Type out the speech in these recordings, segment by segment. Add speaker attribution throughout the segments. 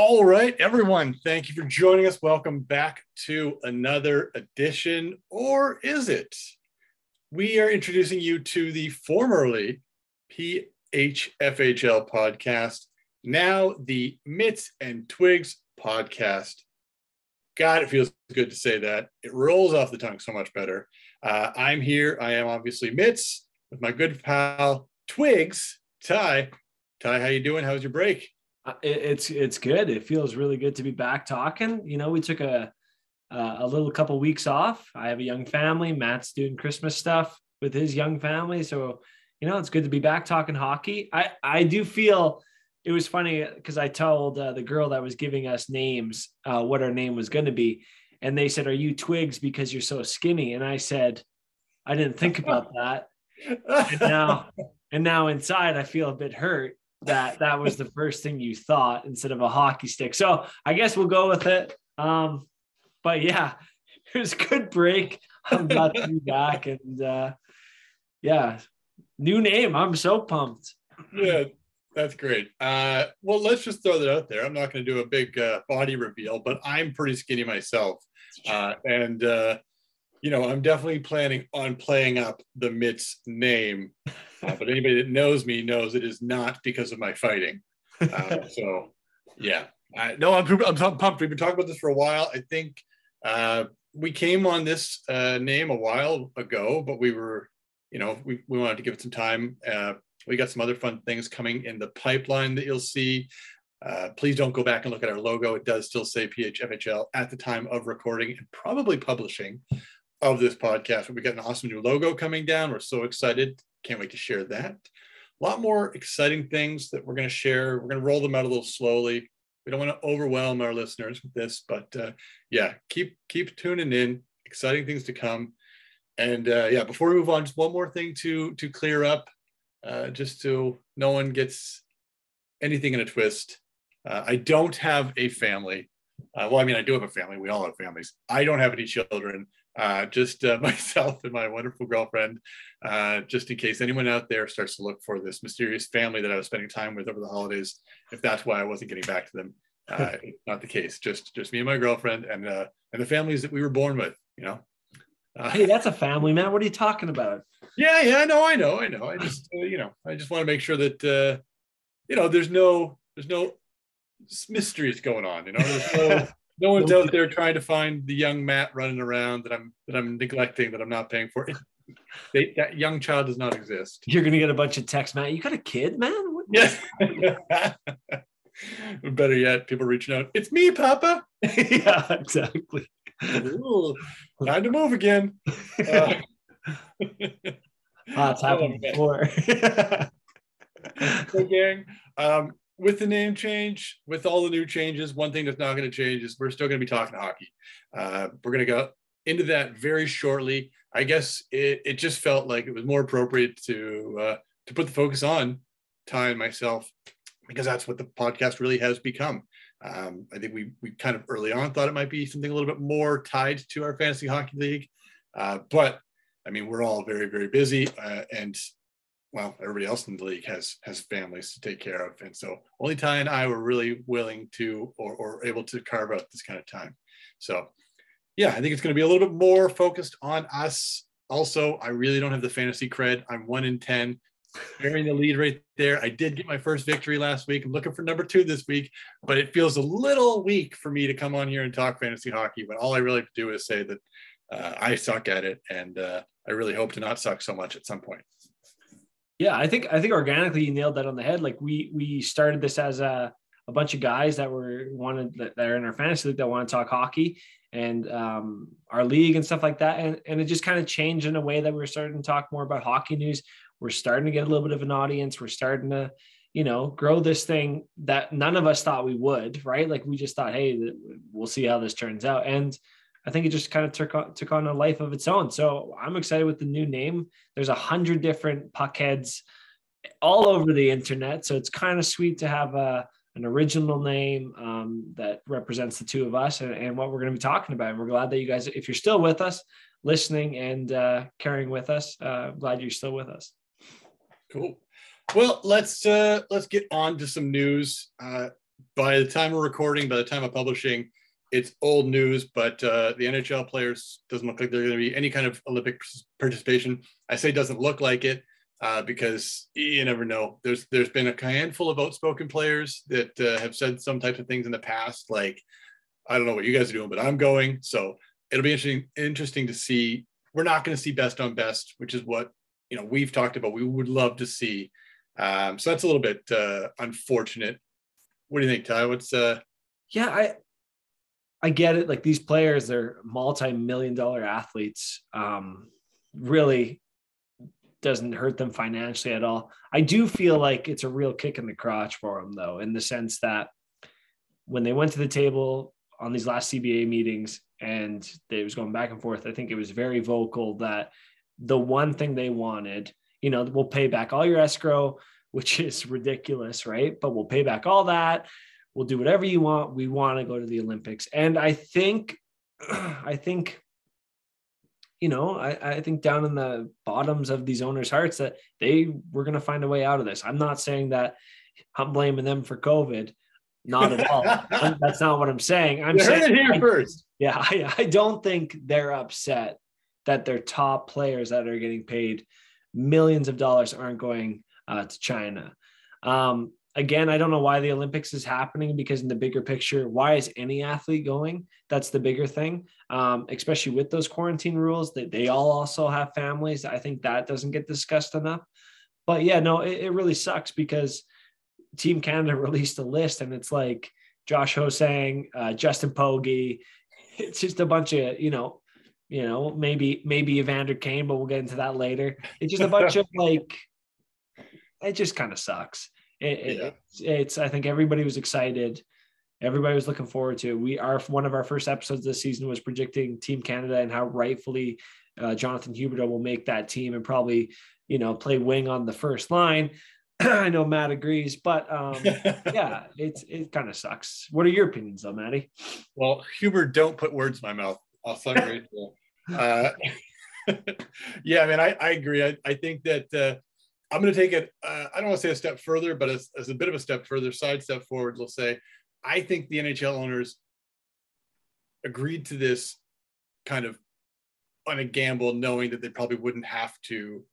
Speaker 1: All right, everyone, thank you for joining us. Welcome back to another edition, or is it? We are introducing you to the formerly PHFHL podcast, now the Mitts and Twigs podcast. God, it feels good to say that. It rolls off the tongue so much better. Uh, I'm here. I am obviously Mitts with my good pal Twigs. Ty, Ty, how you doing? How's your break?
Speaker 2: It's it's good. It feels really good to be back talking. You know, we took a a little couple weeks off. I have a young family. Matt's doing Christmas stuff with his young family, so you know it's good to be back talking hockey. I I do feel it was funny because I told uh, the girl that was giving us names uh, what our name was going to be, and they said, "Are you Twigs because you're so skinny?" And I said, "I didn't think about that." and now and now inside, I feel a bit hurt that that was the first thing you thought instead of a hockey stick. So I guess we'll go with it. Um, but yeah, it was a good break. I'm glad to be back, and uh, yeah, new name. I'm so pumped.
Speaker 1: Yeah, that's great. Uh, well, let's just throw that out there. I'm not going to do a big uh, body reveal, but I'm pretty skinny myself, uh, and uh, you know, I'm definitely planning on playing up the Mitts name. Uh, but anybody that knows me knows it is not because of my fighting. Uh, so, yeah. I, no, I'm, I'm pumped. We've been talking about this for a while. I think uh, we came on this uh, name a while ago, but we were, you know, we, we wanted to give it some time. Uh, we got some other fun things coming in the pipeline that you'll see. Uh, please don't go back and look at our logo. It does still say PHFHL at the time of recording and probably publishing of this podcast. We got an awesome new logo coming down. We're so excited. Can't wait to share that. A lot more exciting things that we're going to share. We're going to roll them out a little slowly. We don't want to overwhelm our listeners with this, but uh, yeah, keep keep tuning in. Exciting things to come. And uh, yeah, before we move on, just one more thing to to clear up, uh, just so no one gets anything in a twist. Uh, I don't have a family. Uh, well, I mean, I do have a family. We all have families. I don't have any children uh, just uh, myself and my wonderful girlfriend, uh, just in case anyone out there starts to look for this mysterious family that I was spending time with over the holidays. If that's why I wasn't getting back to them, uh, not the case. Just just me and my girlfriend and uh, and the families that we were born with. You know.
Speaker 2: Uh, hey, that's a family, man. What are you talking about?
Speaker 1: Yeah, yeah, I know, I know, I know. I just you know, I just want to make sure that you know there's no there's no mysteries going on. You know, there's no no one's out there trying to find the young Matt running around that I'm that I'm neglecting that I'm not paying for. They, that young child does not exist.
Speaker 2: You're gonna get a bunch of texts, Matt. You got a kid, man?
Speaker 1: Yes. Better yet, people reaching out. It's me, Papa.
Speaker 2: yeah, exactly.
Speaker 1: Ooh, time to move again. Uh,
Speaker 2: oh, it's happened oh, before.
Speaker 1: so, gang, um, with the name change, with all the new changes, one thing that's not going to change is we're still going to be talking hockey. Uh, we're going to go into that very shortly. I guess it, it just felt like it was more appropriate to uh, to put the focus on Ty and myself because that's what the podcast really has become. Um, I think we we kind of early on thought it might be something a little bit more tied to our fantasy hockey league, uh, but I mean we're all very very busy uh, and well, everybody else in the league has has families to take care of, and so only Ty and I were really willing to or, or able to carve out this kind of time. So, yeah, I think it's going to be a little bit more focused on us. Also, I really don't have the fantasy cred. I'm one in ten, bearing the lead right there. I did get my first victory last week. I'm looking for number two this week, but it feels a little weak for me to come on here and talk fantasy hockey. But all I really do is say that uh, I suck at it, and uh, I really hope to not suck so much at some point.
Speaker 2: Yeah, I think I think organically you nailed that on the head. Like we we started this as a a bunch of guys that were wanted that are in our fantasy league that want to talk hockey and um, our league and stuff like that. And, and it just kind of changed in a way that we are starting to talk more about hockey news. We're starting to get a little bit of an audience. We're starting to, you know, grow this thing that none of us thought we would, right? Like we just thought, hey, we'll see how this turns out. And I think it just kind of took on, took on a life of its own. So I'm excited with the new name. There's a hundred different puckheads all over the internet, so it's kind of sweet to have a an original name um, that represents the two of us and, and what we're going to be talking about. And we're glad that you guys, if you're still with us, listening and uh, carrying with us, uh, glad you're still with us.
Speaker 1: Cool. Well, let's uh, let's get on to some news. Uh, by the time we're recording, by the time of publishing, it's old news, but uh, the NHL players doesn't look like they're going to be any kind of Olympic participation. I say doesn't look like it uh, because you never know. There's there's been a handful of outspoken players that uh, have said some types of things in the past, like I don't know what you guys are doing, but I'm going. So it'll be interesting interesting to see. We're not going to see best on best, which is what you know we've talked about. We would love to see. Um, so that's a little bit uh, unfortunate. What do you think, Ty? What's uh?
Speaker 2: Yeah, I I get it. Like these players, they're multi-million dollar athletes. Um, really doesn't hurt them financially at all. I do feel like it's a real kick in the crotch for them, though, in the sense that when they went to the table on these last CBA meetings and they was going back and forth, I think it was very vocal that the one thing they wanted, you know, we'll pay back all your escrow, which is ridiculous, right? But we'll pay back all that. We'll do whatever you want. We want to go to the Olympics. And I think, I think, you know, I, I think down in the bottoms of these owners' hearts that they were going to find a way out of this. I'm not saying that I'm blaming them for COVID. Not at all. That's not what I'm saying. I'm
Speaker 1: you
Speaker 2: saying
Speaker 1: heard it here
Speaker 2: I,
Speaker 1: first.
Speaker 2: Yeah, I, I don't think they're upset that their top players that are getting paid millions of dollars aren't going uh, to China. Um, again, I don't know why the Olympics is happening because in the bigger picture, why is any athlete going? That's the bigger thing, um, especially with those quarantine rules that they all also have families. I think that doesn't get discussed enough. But yeah, no, it, it really sucks because Team Canada released a list and it's like Josh Ho-Sang, uh, Justin Pogge. It's just a bunch of, you know, you know, maybe maybe Evander Kane, but we'll get into that later. It's just a bunch of like it just kind of sucks. It, yeah. it, it's, it's, I think everybody was excited. Everybody was looking forward to. It. We are one of our first episodes this season was predicting Team Canada and how rightfully uh, Jonathan Huberdeau will make that team and probably you know play wing on the first line. I know Matt agrees, but um, yeah, it's it kind of sucks. What are your opinions, though, Matty?
Speaker 1: Well, Hubert, don't put words in my mouth. I'll sound grateful. uh, yeah, I mean, I, I agree. I, I think that uh, I'm going to take it, uh, I don't want to say a step further, but as, as a bit of a step further, side step forward, let's say, I think the NHL owners agreed to this kind of on a gamble, knowing that they probably wouldn't have to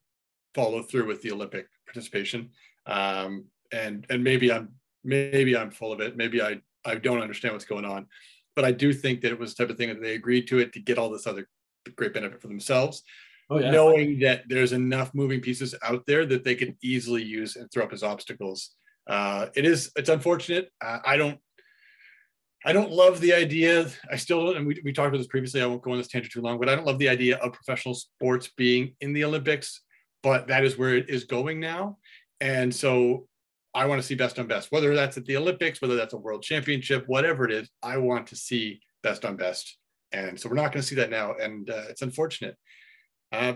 Speaker 1: follow through with the Olympic participation. Um, and and maybe I'm maybe I'm full of it. Maybe I I don't understand what's going on, but I do think that it was the type of thing that they agreed to it to get all this other great benefit for themselves oh, yeah. knowing that there's enough moving pieces out there that they could easily use and throw up as obstacles. Uh, it is it's unfortunate. Uh, I don't I don't love the idea. I still and we, we talked about this previously. I won't go on this tangent too long, but I don't love the idea of professional sports being in the Olympics. But that is where it is going now, and so I want to see best on best. Whether that's at the Olympics, whether that's a World Championship, whatever it is, I want to see best on best. And so we're not going to see that now, and uh, it's unfortunate. Uh,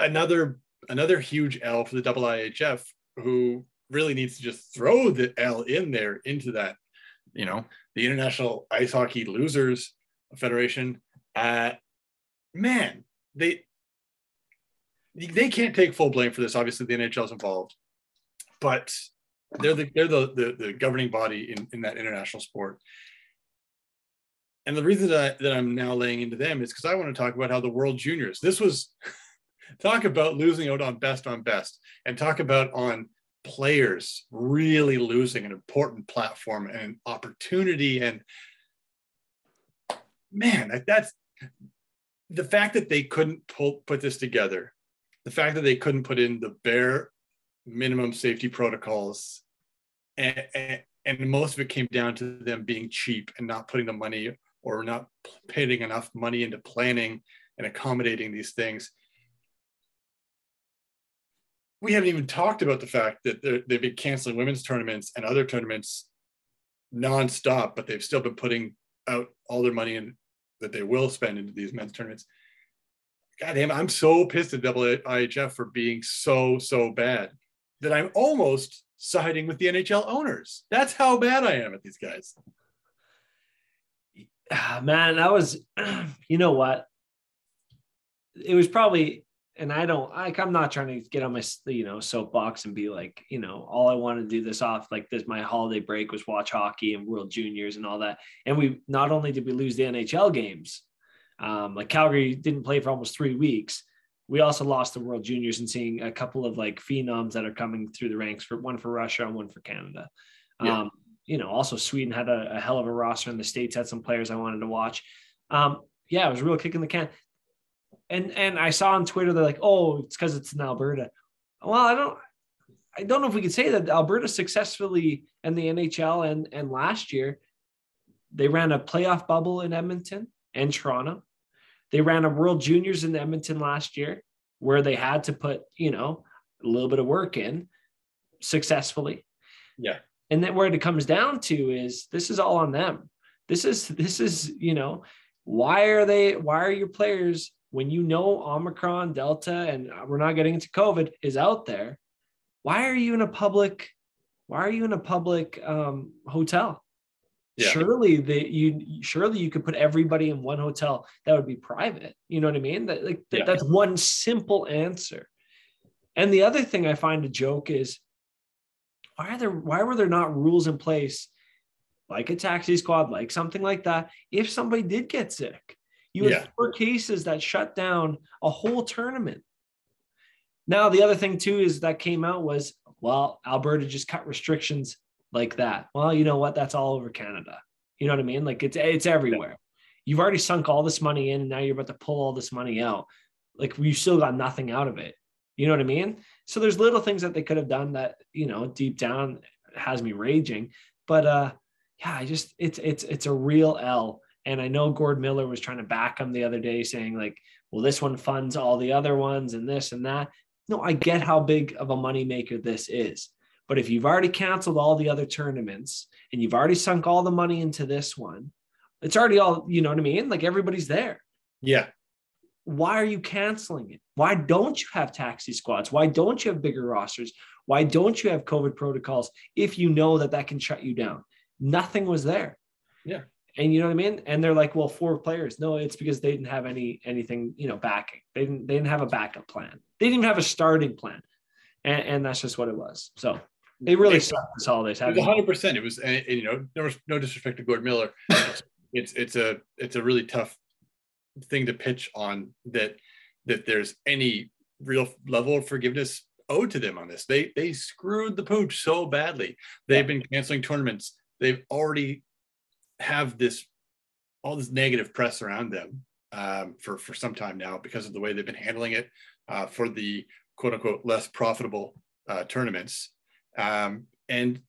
Speaker 1: another another huge L for the double IHF, who really needs to just throw the L in there into that, you know, the International Ice Hockey Losers Federation. Uh, man, they they can't take full blame for this. Obviously, the NHL is involved, but they're the they're the the, the governing body in, in that international sport. And the reason that, I, that I'm now laying into them is because I want to talk about how the World Juniors, this was talk about losing out on best on best and talk about on players really losing an important platform and opportunity. And man, that's the fact that they couldn't pull, put this together, the fact that they couldn't put in the bare minimum safety protocols and, and, and most of it came down to them being cheap and not putting the money or not putting enough money into planning and accommodating these things. We haven't even talked about the fact that they've been canceling women's tournaments and other tournaments nonstop, but they've still been putting out all their money in that they will spend into these men's tournaments. God damn, I'm so pissed at IHF for being so, so bad that I'm almost siding with the NHL owners. That's how bad I am at these guys.
Speaker 2: Man, that was, you know what? It was probably and I don't like I'm not trying to get on my you know soapbox and be like you know all I want to do this off like this my holiday break was watch hockey and World Juniors and all that and we not only did we lose the NHL games um, like Calgary didn't play for almost three weeks we also lost the World Juniors and seeing a couple of like phenoms that are coming through the ranks for one for Russia and one for Canada. Yeah. Um, you know, also Sweden had a, a, hell of a roster, and the states had some players I wanted to watch. Um, yeah, it was a real kick in the can and and I saw on Twitter they're like, oh, it's because it's in Alberta. Well, I don't I don't know if we could say that Alberta successfully in the NHL and and last year they ran a playoff bubble in Edmonton and Toronto. They ran a World Juniors in Edmonton last year where they had to put, you know, a little bit of work in successfully.
Speaker 1: Yeah.
Speaker 2: And then where it comes down to is this is all on them. This is this is, you know, why are they why are your players when you know Omicron, Delta, and we're not getting into COVID is out there, why are you in a public? Why are you in a public um, hotel? Yeah. Surely that you surely you could put everybody in one hotel that would be private. You know what I mean? That like yeah. that's one simple answer. And the other thing I find a joke is why are there why were there not rules in place like a taxi squad, like something like that, if somebody did get sick? You had yeah. four cases that shut down a whole tournament. Now, the other thing too is that came out was, well, Alberta just cut restrictions like that. Well, you know what? That's all over Canada. You know what I mean? Like it's it's everywhere. You've already sunk all this money in, and now you're about to pull all this money out. Like you still got nothing out of it. You know what I mean? So there's little things that they could have done that you know deep down has me raging. But uh, yeah, I just it's it's it's a real L and I know Gord Miller was trying to back him the other day, saying, like, well, this one funds all the other ones and this and that. No, I get how big of a moneymaker this is. But if you've already canceled all the other tournaments and you've already sunk all the money into this one, it's already all, you know what I mean? Like everybody's there.
Speaker 1: Yeah.
Speaker 2: Why are you canceling it? Why don't you have taxi squads? Why don't you have bigger rosters? Why don't you have COVID protocols if you know that that can shut you down? Nothing was there.
Speaker 1: Yeah.
Speaker 2: And you know what I mean? And they're like, well, four players. No, it's because they didn't have any anything, you know, backing. They didn't they didn't have a backup plan. They didn't even have a starting plan. And, and that's just what it was. So they really sucked this holidays.
Speaker 1: One hundred percent. It was, and, and, you know, no, no disrespect to Gord Miller. it's it's a it's a really tough thing to pitch on that that there's any real level of forgiveness owed to them on this. They they screwed the pooch so badly. They've been canceling tournaments. They've already have this all this negative press around them um, for for some time now because of the way they've been handling it uh, for the quote unquote less profitable uh, tournaments. Um, and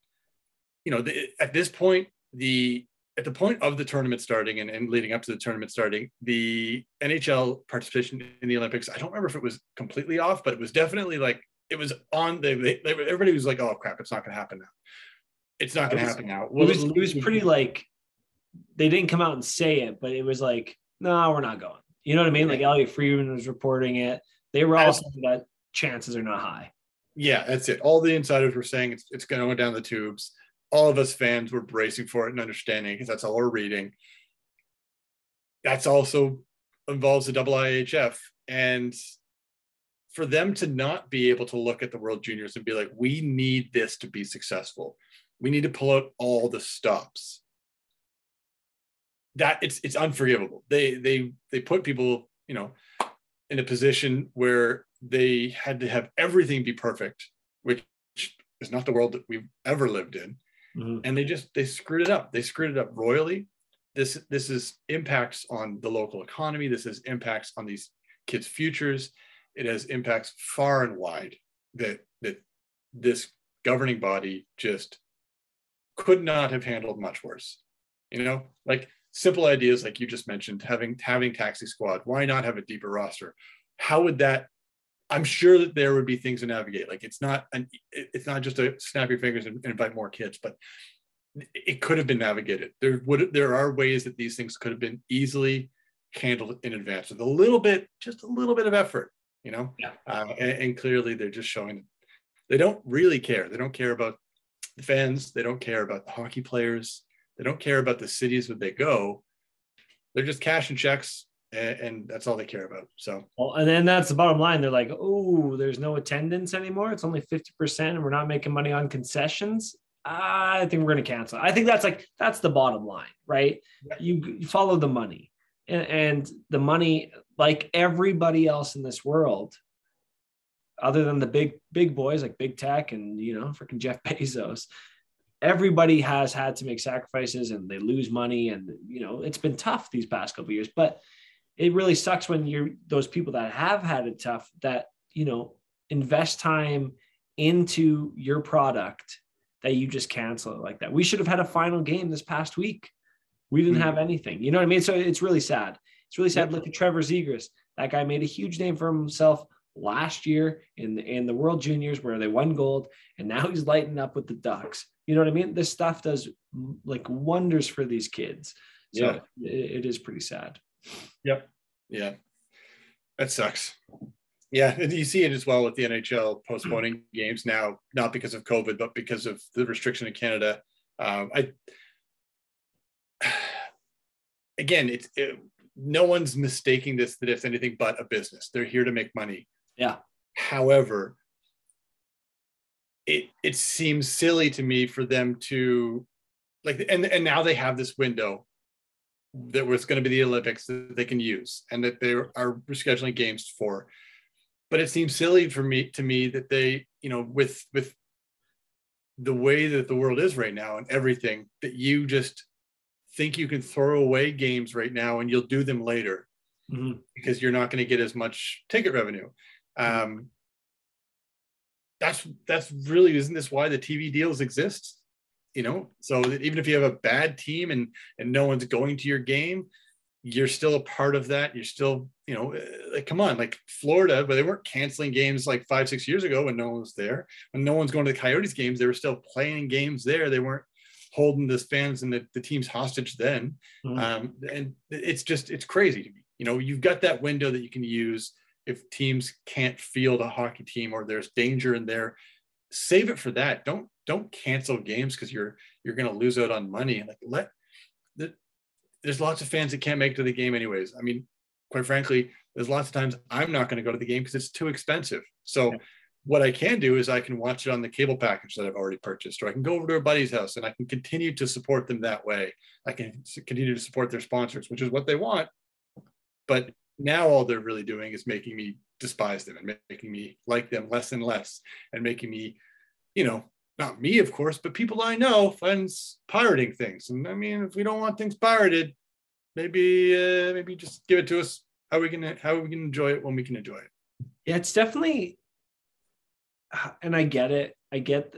Speaker 1: you know, the, at this point, the at the point of the tournament starting and, and leading up to the tournament starting, the NHL participation in the Olympics, I don't remember if it was completely off, but it was definitely like it was on. They, they, everybody was like, "Oh crap, it's not going to happen now." It's not going to happen now.
Speaker 2: Well, it was, it was pretty like they didn't come out and say it, but it was like, no, we're not going. You know what I mean? Like Elliotte Friedman was reporting it. They were all saying that chances are not high.
Speaker 1: Yeah, that's it. All the insiders were saying it's it's going to go down the tubes. All of us fans were bracing for it and understanding because that's all we're reading. That's also involves the double IHF. And for them to not be able to look at the World Juniors and be like, we need this to be successful. We need to pull out all the stops that it's it's unforgivable. They they they put people, you know, in a position where they had to have everything be perfect, which is not the world that we've ever lived in. Mm-hmm. And they just they screwed it up. They screwed it up royally. This this is impacts on the local economy. This has impacts on these kids' futures. It has impacts far and wide that that this governing body just could not have handled much worse. You know, like simple ideas like you just mentioned, having having taxi squad. Why not have a deeper roster? How would that? I'm sure that there would be things to navigate. Like it's not an it's not just a snap your fingers and, invite more kids, but it could have been navigated. There would there are ways that these things could have been easily handled in advance with a little bit, just a little bit of effort, you know.
Speaker 2: Yeah.
Speaker 1: Uh, and, and clearly, they're just showing they don't really care. They don't care about the fans. They don't care about the hockey players. They don't care about the cities where they go. They're just cashing checks and, and that's all they care about. So,
Speaker 2: well, and then that's the bottom line. They're like, oh, there's no attendance anymore. It's only 50%, and we're not making money on concessions. I think we're going to cancel. I think that's like that's the bottom line, right? Yeah. You, you, follow the money, and, and the money, like everybody else in this world, other than the big big boys like big tech and you know freaking Jeff Bezos, everybody has had to make sacrifices and they lose money and you know it's been tough these past couple years. But it really sucks when you're those people that have had it tough that you know invest time into your product that you just cancel it like that. We should have had a final game this past week. We didn't mm-hmm. have anything. You know what I mean? So it's really sad. It's really sad. Look at Trevor Zegras. That guy made a huge name for himself last year in the, in the World Juniors where they won gold, and now he's lighting up with the Ducks. You know what I mean? This stuff does like wonders for these kids. So yeah. it, it is pretty sad.
Speaker 1: Yep. Yeah. That sucks. Yeah, and you see it as well with the NHL postponing games now, not because of COVID, but because of the restriction in Canada. Um, I again, it's it, no one's mistaking this that it's anything but a business. They're here to make money.
Speaker 2: Yeah.
Speaker 1: However, it it seems silly to me for them to like, and and now they have this window that was going to be the Olympics that they can use, and that they are rescheduling games for. But it seems silly for me to me that they you know with with the way that the world is right now and everything that you just think you can throw away games right now and you'll do them later mm-hmm. because you're not going to get as much ticket revenue. Um, that's that's really isn't this why the tv deals exist you know so even if you have a bad team and and no one's going to your game you're still a part of that. You're still, you know, eh, like, come on, like Florida, but they weren't canceling games like five, six years ago when no one was there. When no one's going to the Coyotes games, they were still playing games there. They weren't holding the fans and the, the teams hostage then. Mm-hmm. Um, and it's just, it's crazy to me. You know, you've got that window that you can use if teams can't field a hockey team or there's danger in there. Save it for that. Don't don't cancel games because you're you're going to lose out on money. Like let the there's lots of fans that can't make it to the game anyways. I mean, quite frankly, there's lots of times I'm not going to go to the game because it's too expensive. So yeah. what I can do is I can watch it on the cable package that I've already purchased, or I can go over to a buddy's house and I can continue to support them that way. I can continue to support their sponsors, which is what they want. But now all they're really doing is making me despise them and making me like them less and less and making me, you know, not me, of course, but people I know finds pirating things. And I mean, if we don't want things pirated, maybe uh, maybe just give it to us. How we can how we can enjoy it when we can enjoy it.
Speaker 2: Yeah, it's definitely, and I get it. I get,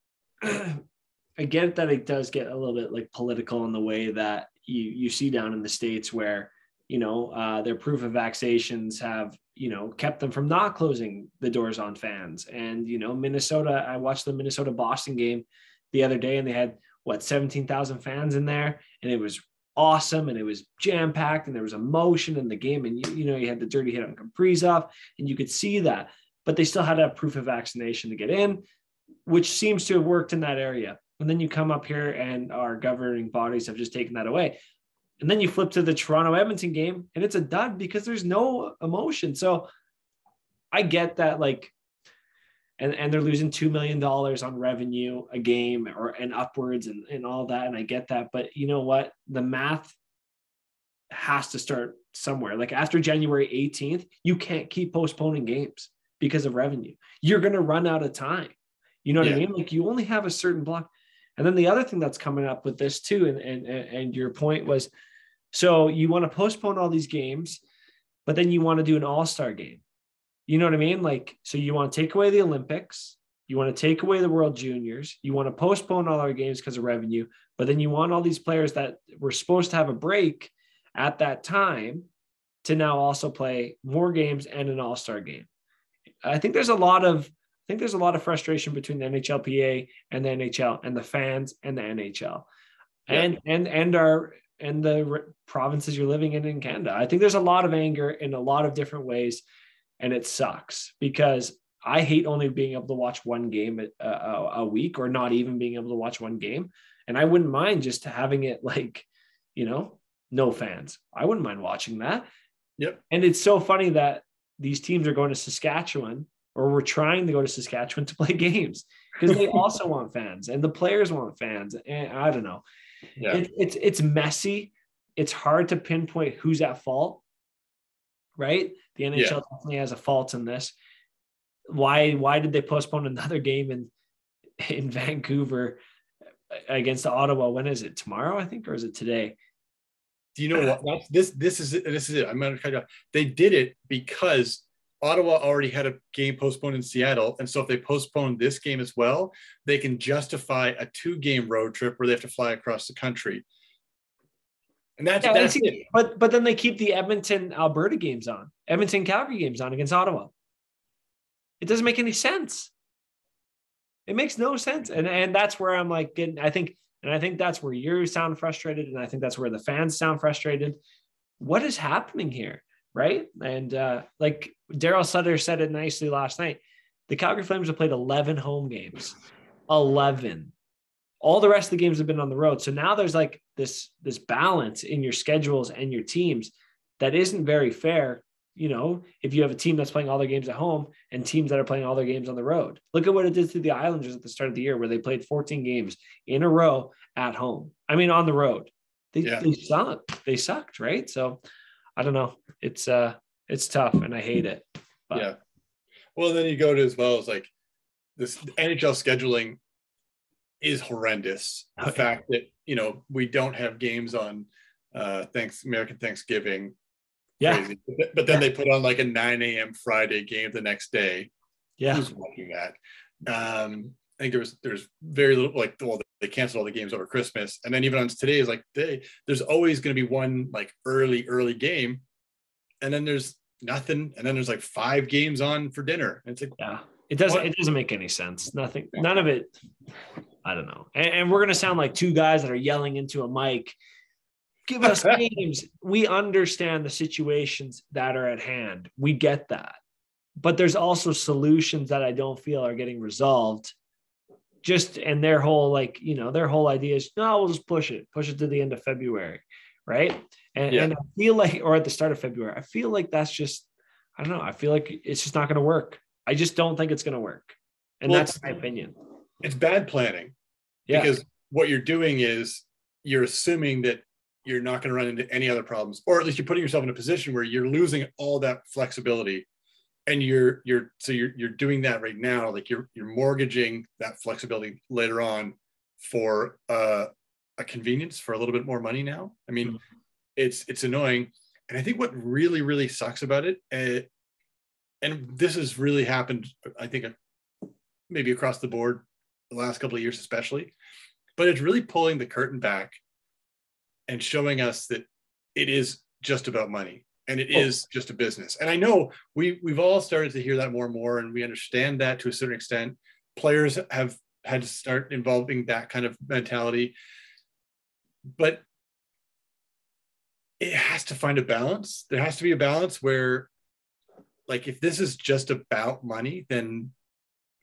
Speaker 2: I get that it does get a little bit like political in the way that you you see down in the states where you know uh, their proof of vaccinations have you know kept them from not closing the doors on fans. And you know minnesota i watched the minnesota boston game the other day and they had what 17,000 fans in there? And it was awesome and it was jam packed and there was emotion in the game. And you, you know you had the dirty hit on Kaprizov and you could see that but they still had to have proof of vaccination to get in which seems to have worked in that area. And then you come up here and our governing bodies have just taken that away and then you flip to the Toronto Edmonton game and it's a dud because there's no emotion. So I get that like and, and they're losing two million dollars on revenue a game or and upwards and, and all that. And I get that. But you know what? The math has to start somewhere. Like after January 18th, you can't keep postponing games because of revenue. You're gonna run out of time. You know what yeah. I mean? Like you only have a certain block. And then the other thing that's coming up with this too, and and and your point was so you want to postpone all these games, but then you want to do an all star game. You know what I mean? Like, so you want to take away the Olympics, you want to take away the World Juniors, you want to postpone all our games because of revenue, but then you want all these players that were supposed to have a break at that time to now also play more games and an all star game. I think there's a lot of I think there's a lot of frustration between the NHLPA and the NHL and the fans and the NHL. Yeah. And and and our and the provinces you're living in in Canada. I think there's a lot of anger in a lot of different ways, and it sucks because I hate only being able to watch one game a, a, a, week or not even being able to watch one game. And I wouldn't mind just having it like, you know, no fans. I wouldn't mind watching that.
Speaker 1: Yep.
Speaker 2: And it's so funny that these teams are going to Saskatchewan or we're trying to go to Saskatchewan to play games because they also want fans and the players want fans. And I don't know.
Speaker 1: Yeah.
Speaker 2: It, it's it's messy. It's hard to pinpoint who's at fault, right? The NHL
Speaker 1: Yeah.
Speaker 2: definitely has a fault in this. Why why did they postpone another game in in Vancouver against Ottawa? When is it? Tomorrow, I think, or is it today?
Speaker 1: Do you know what? That's, this this is it. This is it. I'm gonna cut you off. They did it because Ottawa already had a game postponed in Seattle, and so if they postpone this game as well, they can justify a two-game road trip where they have to fly across the country. And that's
Speaker 2: Yeah,
Speaker 1: that's it.
Speaker 2: But but then they keep the Edmonton Alberta games on, Edmonton Calgary games on against Ottawa. It doesn't make any sense. It makes no sense, and and that's where I'm like getting. I think, and I think that's where you sound frustrated, and I think that's where the fans sound frustrated. What is happening here, right? And uh, like Daryl Sutter said it nicely last night, the Calgary Flames have played 11 home games, 11 all the rest of the games have been on the road. So now there's like this this balance in your schedules and your teams that isn't very fair. You know, if you have a team that's playing all their games at home and teams that are playing all their games on the road. Look at what it did to the Islanders at the start of the year, where they played 14 games in a row at home. I mean, on the road. They,
Speaker 1: Yeah.
Speaker 2: they sucked. They sucked, right? So I don't know. It's uh it's tough and I hate it. But
Speaker 1: Yeah. Well, then you go to as well as like this NHL scheduling is horrendous. The
Speaker 2: Okay.
Speaker 1: fact that you know we don't have games on uh thanks American Thanksgiving.
Speaker 2: yeah,
Speaker 1: Crazy. But, th- but then they put on like a 9 a.m. Friday game the next day.
Speaker 2: yeah.
Speaker 1: Who's watching that? Um, I think there was there's very little like well they canceled all the games over Christmas, and then even on today is like day, there's always going to be one like early early game, and then there's nothing, and then there's like five games on for dinner. And it's like
Speaker 2: Yeah, it doesn't.
Speaker 1: What?
Speaker 2: It doesn't make any sense. Nothing. None of it. I don't know. And, and we're gonna sound like two guys that are yelling into a mic. Give us games. We understand the situations that are at hand. We get that, but there's also solutions that I don't feel are getting resolved. Just and their whole like you know their whole idea is no, we'll just push it, push it to the end of February, right? And,
Speaker 1: Yeah.
Speaker 2: and I feel like, or at the start of February, I feel like that's just I don't know. I feel like it's just not going to work. I just don't think it's going to work. And
Speaker 1: Well,
Speaker 2: that's my opinion.
Speaker 1: it's bad planning
Speaker 2: Yeah.
Speaker 1: because what you're doing is you're assuming that you're not going to run into any other problems, or at least you're putting yourself in a position where you're losing all that flexibility, and you're you're so you're you're doing that right now, like you're you're mortgaging that flexibility later on for uh, a convenience for a little bit more money now. I mean,
Speaker 2: Mhm.
Speaker 1: It's it's annoying, and I think what really really sucks about it, uh, and this has really happened, I think, maybe across the board the last couple of years especially but it's really pulling the curtain back and showing us that it is just about money and it
Speaker 2: Oh.
Speaker 1: is just a business. And i know we we've all started to hear that more and more and we understand that to a certain extent. Players have had to start involving that kind of mentality. But it has to find a balance there has to be a balance where like if this is just about money then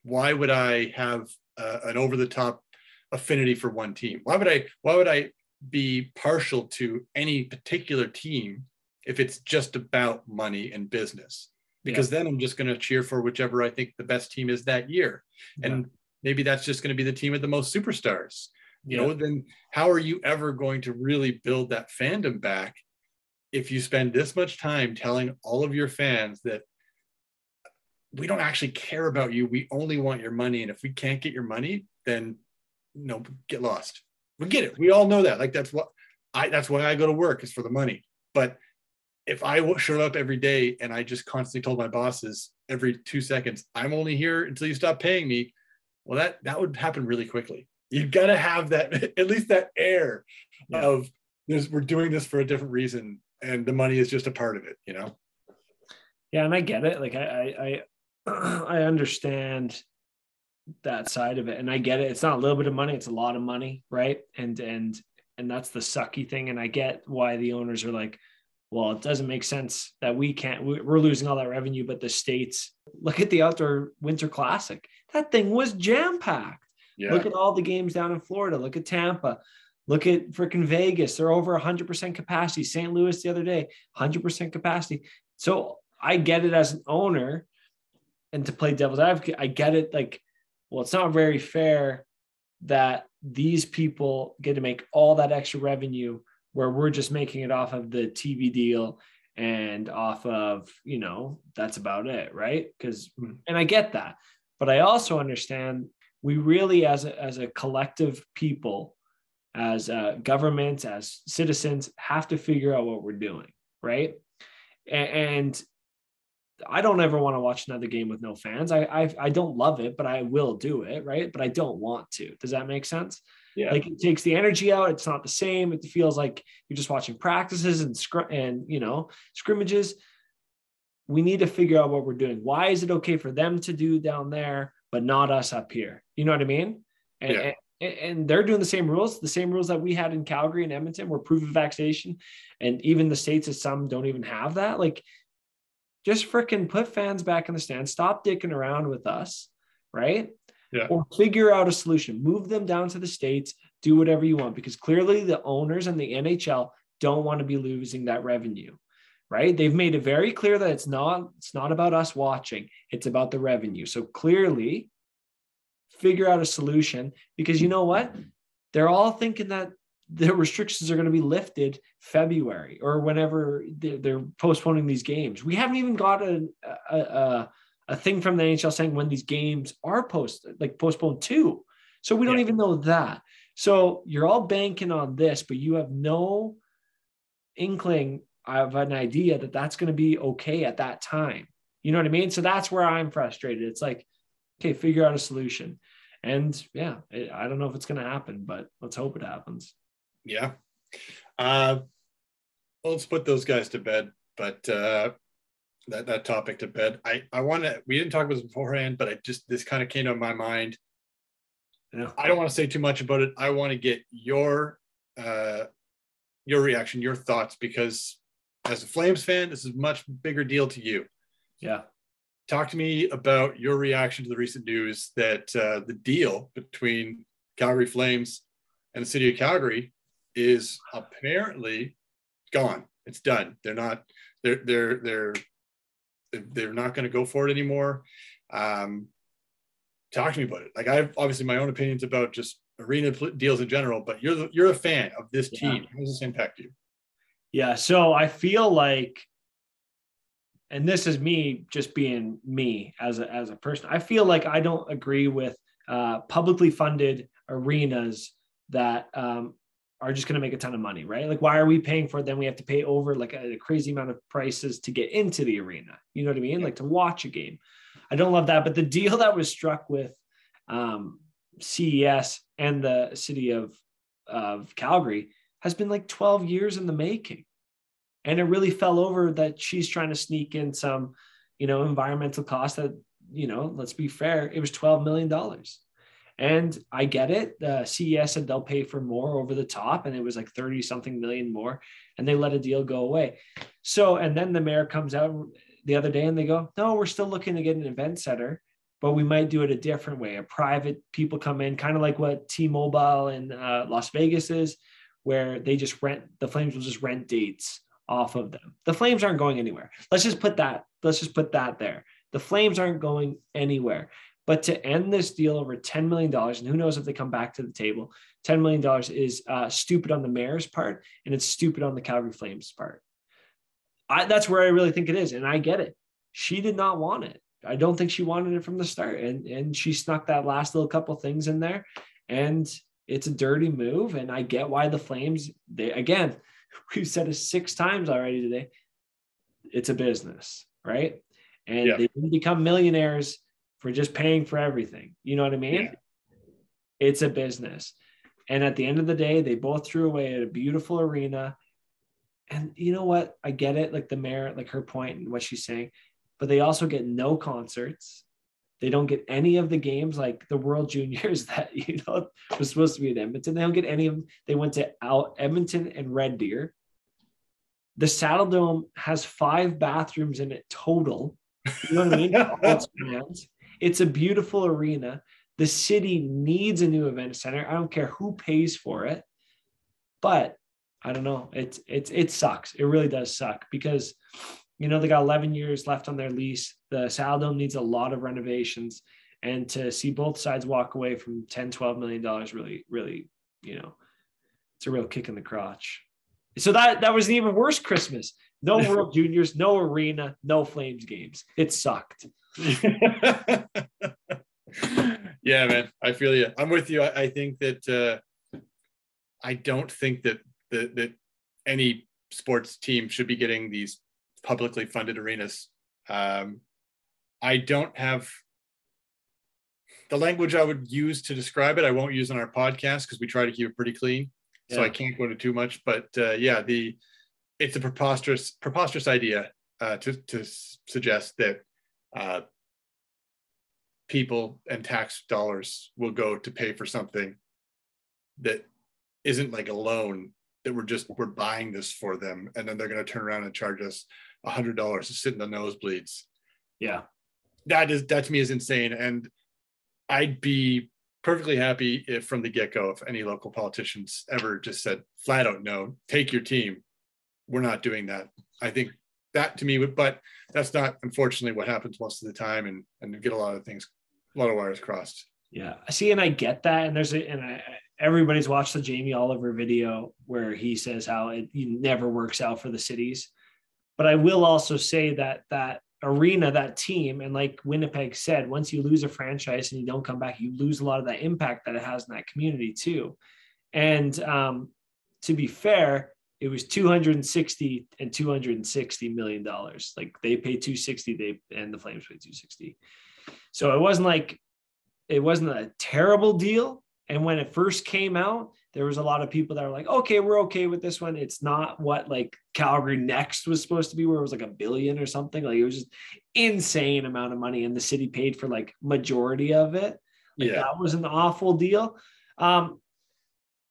Speaker 1: why would I have uh, an over the top affinity for one team? Why would I why would I be partial to any particular team if it's just about money and business? Because then I'm just going to cheer for whichever I think the best team is that year. And maybe that's just going to be the team with the most superstars. You know, then how are you ever going to really build that fandom back if you spend this much time telling all of your fans that we don't actually care about you. We only want your money. And if we can't get your money, then no, get lost. We get it. We all know that. Like that's what I. That's why I go to work is for the money. But if I showed up every day and I just constantly told my bosses every two seconds, I'm only here until you stop paying me. Well, that that would happen really quickly. You've got to have that at least that air
Speaker 2: Yeah.
Speaker 1: of there's we're doing this for a different reason, and the money is just a part of it. You know.
Speaker 2: Yeah, and I get it. Like I, I, I, I understand that side of it, and I get it. It's not a little bit of money; it's a lot of money, right? And and and that's the sucky thing. And I get why the owners are like, well, it doesn't make sense that we can't. we- We're losing all that revenue, but the states. Look at the outdoor winter classic. That thing was jam packed.
Speaker 1: Yeah.
Speaker 2: Look at all the games down in Florida. Look at Tampa. Look at freaking Vegas. They're over 100% capacity. St. Louis the other day, 100% capacity. So I get it as an owner and to play devil's advocate, I get it. Like, well, it's not very fair that these people get to make all that extra revenue where we're just making it off of the TV deal and off of, you know, that's about it. Right. Because, hmm. and I get that. But I also understand we really, as a, as a collective people, as uh, a government, as citizens, have to figure out what we're doing. Right. And I don't ever want to watch another game with no fans. I, I I don't love it, but I will do it, right? But I don't want to. Does that make sense? Yeah. Like it takes the energy out. It's not the same. It feels like you're just watching practices and scr- and you know scrimmages. We need to figure out what we're doing. Why is it okay for them to do down there, but not us up here? You know what I mean? And, yeah. and, and they're doing the same rules, the same rules that we had in Calgary and Edmonton, were proof of vaccination, and even the states of some don't even have that. Like just freaking put fans back in the stand. Stop dicking around with us, right?
Speaker 1: Yeah.
Speaker 2: Or figure out a solution. Move them down to the states. Do whatever you want because clearly the owners and the NHL don't want to be losing that revenue, right? They've made it very clear that it's not it's not about us watching. It's about the revenue. So clearly, figure out a solution because you know what? They're all thinking that the restrictions are going to be lifted February or whenever they're, they're postponing these games. We haven't even got a, a, a, a, thing from the NHL saying when these games are posted, like postponed to. So we don't yeah. even know that. So you're all banking on this, but you have no inkling of an idea that that's going to be okay at that time. You know what I mean? So that's where I'm frustrated. It's like, okay, figure out a solution. And yeah, I don't know if it's going to happen, but let's hope it happens.
Speaker 1: Yeah. Uh, well, let's put those guys to bed, but uh, that that topic to bed. I I want to. We didn't talk about this beforehand, but I just this kind of came to my mind. Yeah. I don't want to say too much about it. I want to get your uh, your reaction, your thoughts, because as a Flames fan, this is a much bigger deal to you.
Speaker 2: Yeah.
Speaker 1: Talk to me about your reaction to the recent news that uh, the deal between Calgary Flames and the city of Calgary is apparently gone. It's done. They're not. They're they're they're they're not going to go for it anymore. Um, talk to me about it. Like I have obviously my own opinions about just arena deals in general, but you're the, you're a fan of this team. How does this impact you?
Speaker 2: Yeah. So I feel like, and this is me just being me as a as a person. I feel like I don't agree with uh, publicly funded arenas that um, are just going to make a ton of money, right? Like, why are we paying for it? Then we have to pay over like a, a crazy amount of prices to get into the arena. You know what I mean? Yeah. Like to watch a game. I don't love that. But the deal that was struck with um, CES and the city of, of Calgary has been like 12 years in the making. And it really fell over that she's trying to sneak in some, you know, environmental cost that, you know, let's be fair, it was $12 million. And I get it. The CES said they'll pay for more over the top, and it was like 30 something million more, and they let a deal go away. So, and then the mayor comes out the other day and they go, No, we're still looking to get an event center, but we might do it a different way. A private people come in, kind of like what T Mobile in uh, Las Vegas is, where they just rent, the Flames will just rent dates off of them. The Flames aren't going anywhere. Let's just put that, let's just put that there. The Flames aren't going anywhere. But to end this deal over $10 million, and who knows if they come back to the table, $10 million is uh, stupid on the mayor's part and it's stupid on the Calgary Flames part. I, that's where I really think it is. And I get it. She did not want it. I don't think she wanted it from the start. And, and she snuck that last little couple things in there. And it's a dirty move. And I get why the Flames, they again, we've said it six times already today. It's a business, right? And yeah. they didn't become millionaires for just paying for everything. You know what I mean? Yeah. It's a business. And at the end of the day, they both threw away at a beautiful arena. And you know what? I get it, like the mayor, like her point and what she's saying, but they also get no concerts. They don't get any of the games like the World Juniors that you know was supposed to be in Edmonton. They don't get any of them. They went to out Edmonton and Red Deer. The Saddledome has five bathrooms in it total. You know what I mean? It's a beautiful arena. The city needs a new event center. I don't care who pays for it. But I don't know. It's it's it sucks. It really does suck because you know they got 11 years left on their lease. The Saddledome needs a lot of renovations, and to see both sides walk away from 10, 12 million dollars really, really, you know, it's a real kick in the crotch. So that that was an even worse Christmas. No World Juniors, no arena, no Flames games. It sucked.
Speaker 1: yeah, man. I feel you. I'm with you. I, I think that uh, I don't think that that that any sports team should be getting these publicly funded arenas. Um, I don't have the language I would use to describe it. I won't use on our podcast because we try to keep it pretty clean, yeah. so I can't go into too much. But uh, yeah, the it's a preposterous preposterous idea uh, to to suggest that uh, people and tax dollars will go to pay for something that isn't like a loan that we're just we're buying this for them and then they're going to turn around and charge us hundred dollars to sit in the nosebleeds.
Speaker 2: Yeah.
Speaker 1: That is that to me is insane. And i'd be perfectly happy if from the get-go if any local politicians ever just said flat out no take your team. We're not doing that. I think that to me would but that's not unfortunately what happens most of the time and and get a lot of things a lot of wires crossed.
Speaker 2: Yeah. I see and i get that. And there's a and i everybody's watched the Jamie Oliver video where he says how it never works out for the cities. But I will also say that that arena, that team, and like Winnipeg said, once you lose a franchise and you don't come back, you lose a lot of that impact that it has in that community too. And um, to be fair, it was 260 and 260 million dollars. Like they pay 260, they and the Flames pay 260. So it wasn't like it wasn't a terrible deal, and when it first came out, there was a lot of people that were like, okay, we're okay with this one. It's not what like Calgary Next was supposed to be, where it was like a billion or something. Like it was just insane amount of money. And the city paid for like majority of it. Like, yeah. That was an awful deal. Um,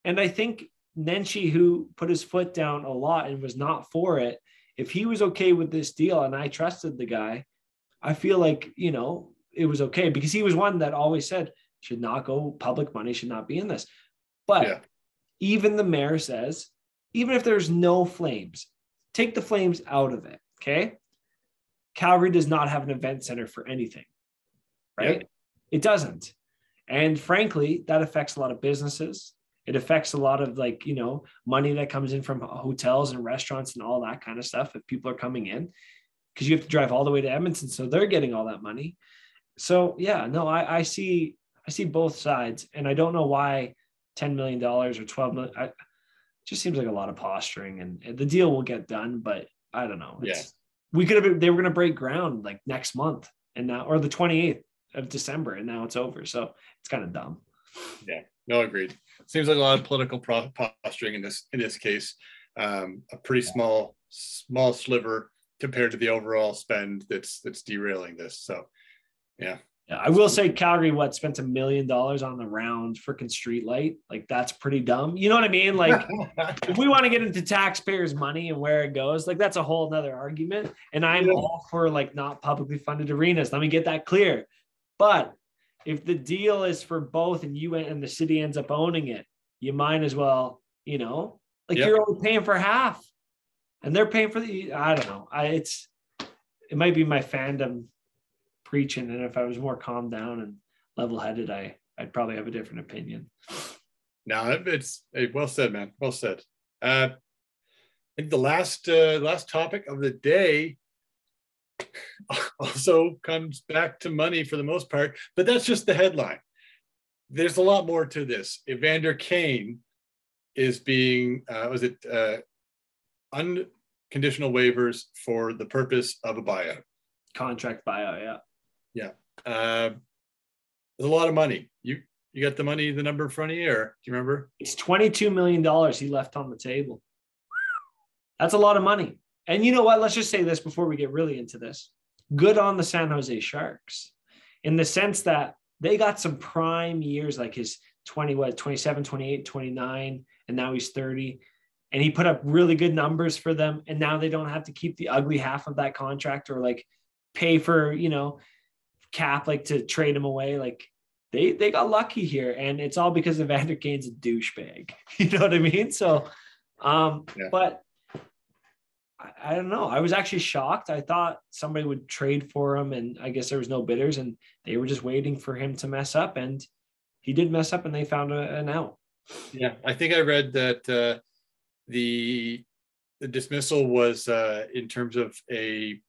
Speaker 2: and I think Nenshi, who put his foot down a lot and was not for it, if he was okay with this deal and I trusted the guy, I feel like, you know, it was okay because he was one that always said, should not go public money should not be in this but yeah. Even the mayor says even if there's no flames take the flames out of it okay? Calgary does not have an event center for anything right? Yeah. it doesn't. And frankly that affects a lot of businesses. It affects a lot of like you know money that comes in from hotels and restaurants and all that kind of stuff if people are coming in because you have to drive all the way to edmonton so they're getting all that money. So yeah no i, I see I see both sides, and I don't know why ten million dollars or twelve million. I, just seems like a lot of posturing, and the deal will get done, but I don't know.
Speaker 1: yeah,
Speaker 2: we could have. Been, they were going to break ground like next month, and now or the twenty eighth of December, and now it's over. So it's kind of dumb.
Speaker 1: Yeah, no, agreed. Seems like a lot of political posturing in this in this case. Um, a pretty small small sliver compared to the overall spend that's that's derailing this. So, yeah,
Speaker 2: yeah, I will say Calgary what spent a million dollars on the round freaking street light. Like that's pretty dumb. You know what I mean? Like if we want to get into taxpayers' money and where it goes, like that's a whole nother argument. And I'm yeah. all for like not publicly funded arenas. Let me get that clear. But if the deal is for both and you and the city ends up owning it, you might as well, you know, like yep. you're only paying for half. And they're paying for the I don't know. I it's it might be my fandom preaching. And if I was more calm down and level headed, I I'd probably have a different opinion.
Speaker 1: No, it's hey, well said, man. Well said. Uh, I think the last uh, last topic of the day also comes back to money for the most part, but that's just the headline. There's a lot more to this. Evander Kane is being uh, was it uh, unconditional waivers for the purpose of a buyout
Speaker 2: contract buyout yeah
Speaker 1: yeah. Uh, there's a lot of money. You you got the money, the number in front of you, or do you remember?
Speaker 2: It's $22 million he left on the table. That's a lot of money. And you know what? Let's just say this before we get really into this. Good on the San Jose Sharks in the sense that they got some prime years, like his 20, what, 27, 28, 29, and now he's 30. And he put up really good numbers for them. And now they don't have to keep the ugly half of that contract or like pay for, you know, cap like to trade him away. Like they they got lucky here, and it's all because of Vander Kane's a douchebag. You know what I mean? So Um, yeah. But I, I, don't know. I was actually shocked. I thought somebody would trade for him, and I guess there was no bidders, and they were just waiting for him to mess up, and he did mess up, and they found a, an out.
Speaker 1: Yeah, I think I read that uh, the the dismissal was uh, in terms of a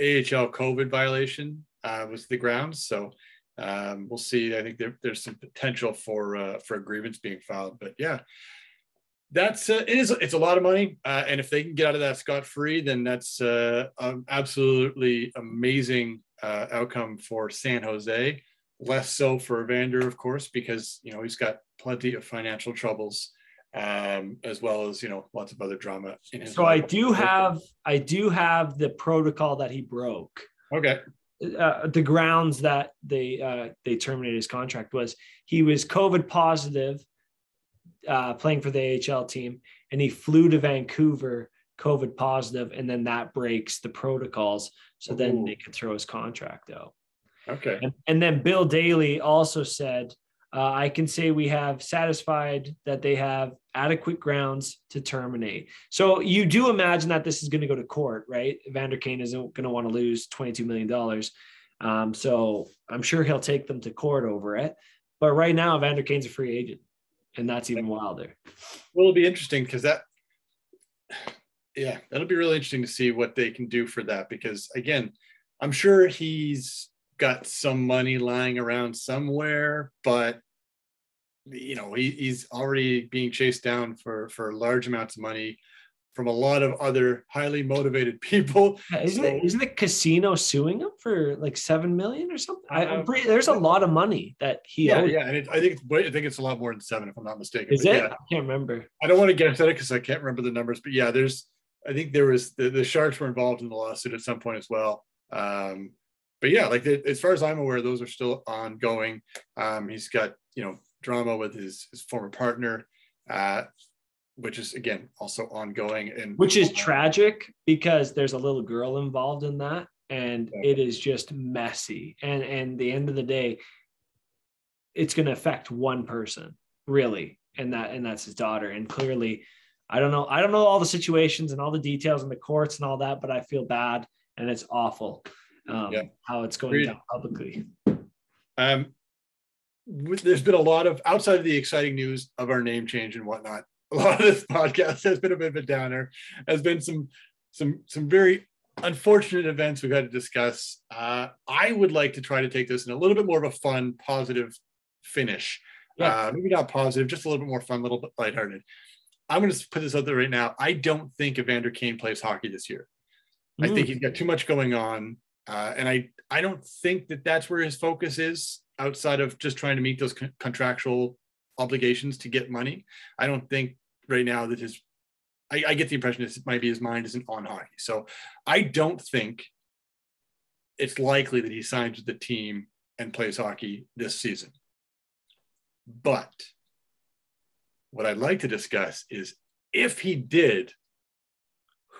Speaker 1: AHL COVID violation uh, was the grounds. So um, we'll see. I think there, there's some potential for uh, for a grievance being filed. But yeah, that's uh, it is it's a lot of money, uh, and if they can get out of that scot free, then that's uh, an absolutely amazing uh, outcome for San Jose. Less so for Evander, of course, because you know he's got plenty of financial troubles um, as well as you know lots of other drama
Speaker 2: in his. So life. I do have I do have the protocol that he broke.
Speaker 1: Okay.
Speaker 2: Uh, the grounds that they uh, they terminated his contract was he was COVID positive, uh, playing for the AHL team, and he flew to Vancouver COVID positive, and then that breaks the protocols. So Ooh. then they could throw his contract out.
Speaker 1: Okay.
Speaker 2: And, and then Bill Daly also said uh, I can say we have satisfied that they have adequate grounds to terminate. So you do imagine that this is going to go to court, right? Vander Kane isn't going to want to lose $22 million. Um, so I'm sure he'll take them to court over it. But right now, Vander Kane's a free agent, and that's even wilder.
Speaker 1: Well, it'll be interesting because that, yeah, that'll be really interesting to see what they can do for that. Because again, I'm sure he's got some money lying around somewhere, but you know he, he's already being chased down for for large amounts of money from a lot of other highly motivated people.
Speaker 2: Yeah, isn't so, it isn't the casino suing him for like seven million or something? I, am pretty, there's a lot of money that he
Speaker 1: yeah owed. yeah, and it, I think I think it's a lot more than seven if I'm not mistaken.
Speaker 2: Is but it? Yeah, I can't remember.
Speaker 1: I don't want to guess at it because I can't remember the numbers, but yeah, there's I think there was the, the Sharks were involved in the lawsuit at some point as well. Um, but yeah, like as far as I'm aware, those are still ongoing. Um, he's got you know drama with his his former partner, uh, which is again also ongoing and
Speaker 2: which is tragic because there's a little girl involved in that, and yeah. it is just messy. And and the end of the day, it's going to affect one person really, and that and that's his daughter. And clearly, I don't know. I don't know all the situations and all the details in the courts and all that, but I feel bad and it's awful um, yeah. how it's going down publicly.
Speaker 1: Um, there's been a lot of outside of the exciting news of our name change and whatnot. A lot of this podcast has been a bit of a downer. Has been some some some very unfortunate events we've had to discuss. Uh, I would like to try to take this in a little bit more of a fun, positive finish. Uh, maybe not positive, just a little bit more fun, a little bit lighthearted. I'm going to put this out there right now. I don't think Evander Kane plays hockey this year. Mm. I think mm. he's got too much going on. Uh, and I, I don't think that that's where his focus is outside of just trying to meet those con- contractual obligations to get money. I don't think right now that his, I, I get the impression that might be his mind isn't on hockey. So I don't think it's likely that he signs with the team and plays hockey this season. But what I'd like to discuss is if he did,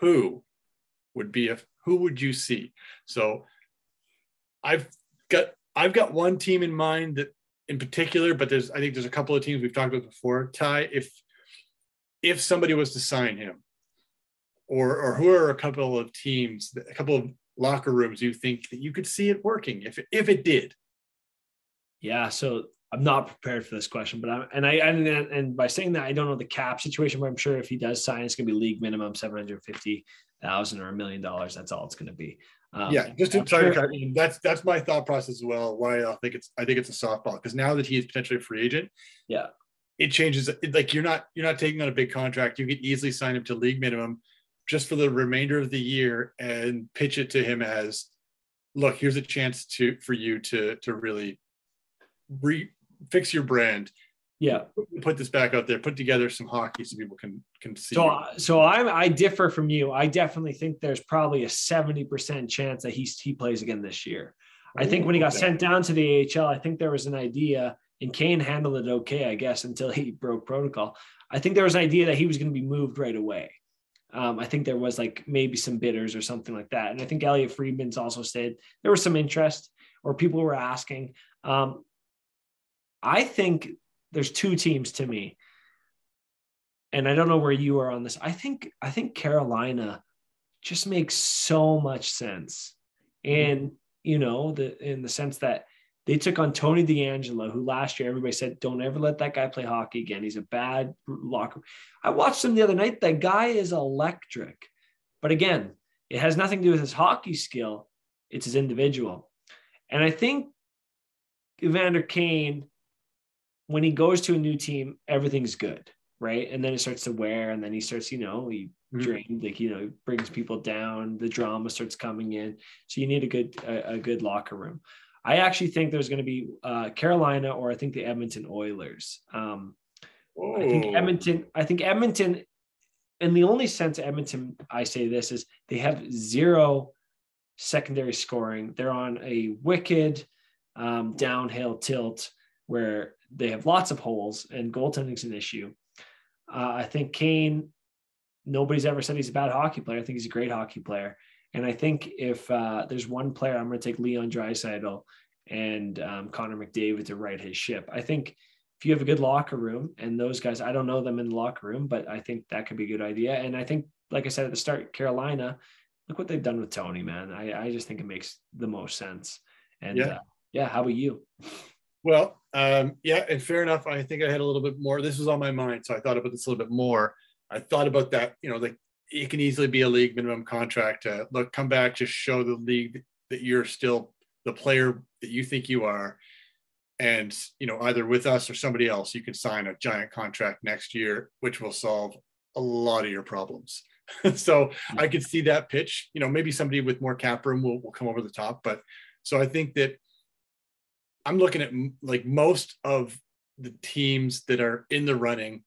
Speaker 1: who would be if who would you see? So I've got I've got one team in mind that in particular, but there's I think there's a couple of teams we've talked about before. Ty, if if somebody was to sign him, or or who are a couple of teams, a couple of locker rooms you think that you could see it working if if it did?
Speaker 2: Yeah, so I'm not prepared for this question, but I'm and I and, and by saying that I don't know the cap situation, but I'm sure if he does sign, it's going to be league minimum 750 thousand or a million dollars. That's all it's going to be.
Speaker 1: Um, yeah, just to try sure. to that's that's my thought process as well. Why I think it's I think it's a softball because now that he is potentially a free agent,
Speaker 2: yeah,
Speaker 1: it changes. It, like you're not you're not taking on a big contract. You could easily sign him to league minimum just for the remainder of the year and pitch it to him as, look, here's a chance to for you to to really re fix your brand
Speaker 2: yeah.
Speaker 1: Put this back out there put together some hockey so people can can see
Speaker 2: so so i'm i differ from you. I definitely think there's probably a 70% chance that he's he plays again this year. I think when he got sent down to the ahl i think there was an idea and kane handled it okay i guess until he broke protocol. I think there was an idea that he was going to be moved right away. Um, I think there was like maybe some bidders or something like that. And I think Elliotte Friedman's also said there was some interest or people were asking. Um, I think there's two teams to me. and I don't know where you are on this. I think I think Carolina just makes so much sense, mm-hmm. and you know the in the sense that they took on Tony DeAngelo, who last year everybody said, "Don't ever let that guy play hockey again. He's a bad locker." I watched him the other night. That guy is electric, but again, it has nothing to do with his hockey skill. It's his individual, and I think Evander Kane, when he goes to a new team, everything's good right? And then it starts to wear, and then he starts, you know, he mm-hmm. drains, like you know, brings people down. The drama starts coming in, so you need a good a, a good locker room. I actually think there's going to be uh, Carolina or I think the Edmonton Oilers. Um, I think Edmonton. I think Edmonton. In the only sense Edmonton, I say this is they have zero secondary scoring. They're on a wicked um, downhill tilt where they have lots of holes and goaltending's an issue. Uh, I think Kane, nobody's ever said he's a bad hockey player. I think he's a great hockey player. And I think if uh, there's one player, I'm going to take Leon Draisaitl and um, Connor McDavid to right his ship. I think if you have a good locker room and those guys, I don't know them in the locker room, but I think that could be a good idea. And I think, like I said at the start, Carolina, look what they've done with Tony, man. I, I just think it makes the most sense. And yeah, uh, yeah how about you?
Speaker 1: Well, um, yeah, and fair enough. I think I had a little bit more. This was on my mind, so I thought about this a little bit more. I thought about that. You know, like it can easily be a league minimum contract. To, look, come back, just show the league that you're still the player that you think you are, and you know, either with us or somebody else, you can sign a giant contract next year, which will solve a lot of your problems. so I could see that pitch. You know, maybe somebody with more cap room will, will come over the top, but so I think that I'm looking at like most of the teams that are in the running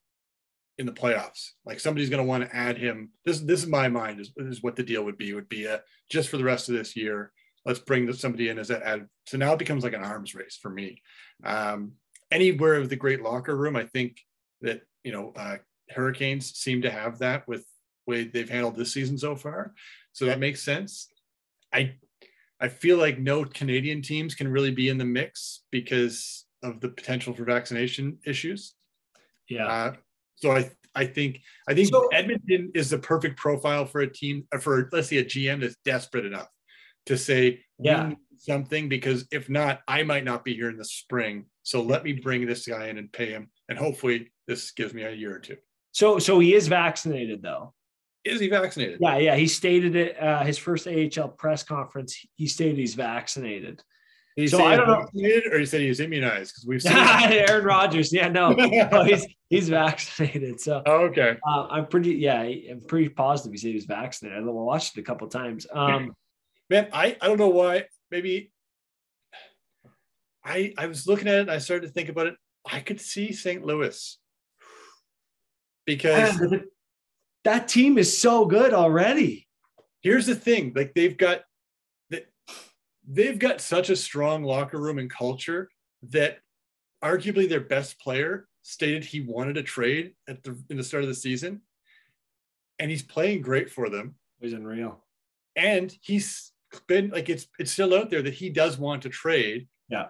Speaker 1: in the playoffs. Like somebody's going to want to add him. This this is my mind is, is what the deal would be. Would be a, just for the rest of this year. Let's bring somebody in as that add. So now it becomes like an arms race for me. Um, anywhere of the great locker room, I think that you know uh, Hurricanes seem to have that with way they've handled this season so far. So that makes sense. I I feel like no Canadian teams can really be in the mix because of the potential for vaccination issues.
Speaker 2: Yeah. Uh,
Speaker 1: so I I think I think so, Edmonton is the perfect profile for a team for let's say a GM that's desperate enough to say
Speaker 2: yeah
Speaker 1: something because if not I might not be here in the spring. So let me bring this guy in and pay him and hopefully this gives me a year or two.
Speaker 2: So so he is vaccinated though.
Speaker 1: Is he vaccinated?
Speaker 2: Yeah, yeah. He stated it uh, his first AHL press conference. He stated he's vaccinated.
Speaker 1: He so I don't know, or he said he was immunized because we've seen
Speaker 2: Aaron Rodgers. Yeah, no, no, he's he's vaccinated. So
Speaker 1: oh, okay,
Speaker 2: uh, I'm pretty yeah, I'm pretty positive he said he was vaccinated. I watched it a couple times. Um,
Speaker 1: man, I I don't know why. Maybe I I was looking at it. I started to think about it. I could see St. Louis because
Speaker 2: that team is so good already.
Speaker 1: Here's the thing: like they've got they've got such a strong locker room and culture that arguably their best player stated he wanted a trade at the in the start of the season, and he's playing great for them.
Speaker 2: He's unreal,
Speaker 1: and he's been like it's it's still out there that he does want to trade.
Speaker 2: Yeah,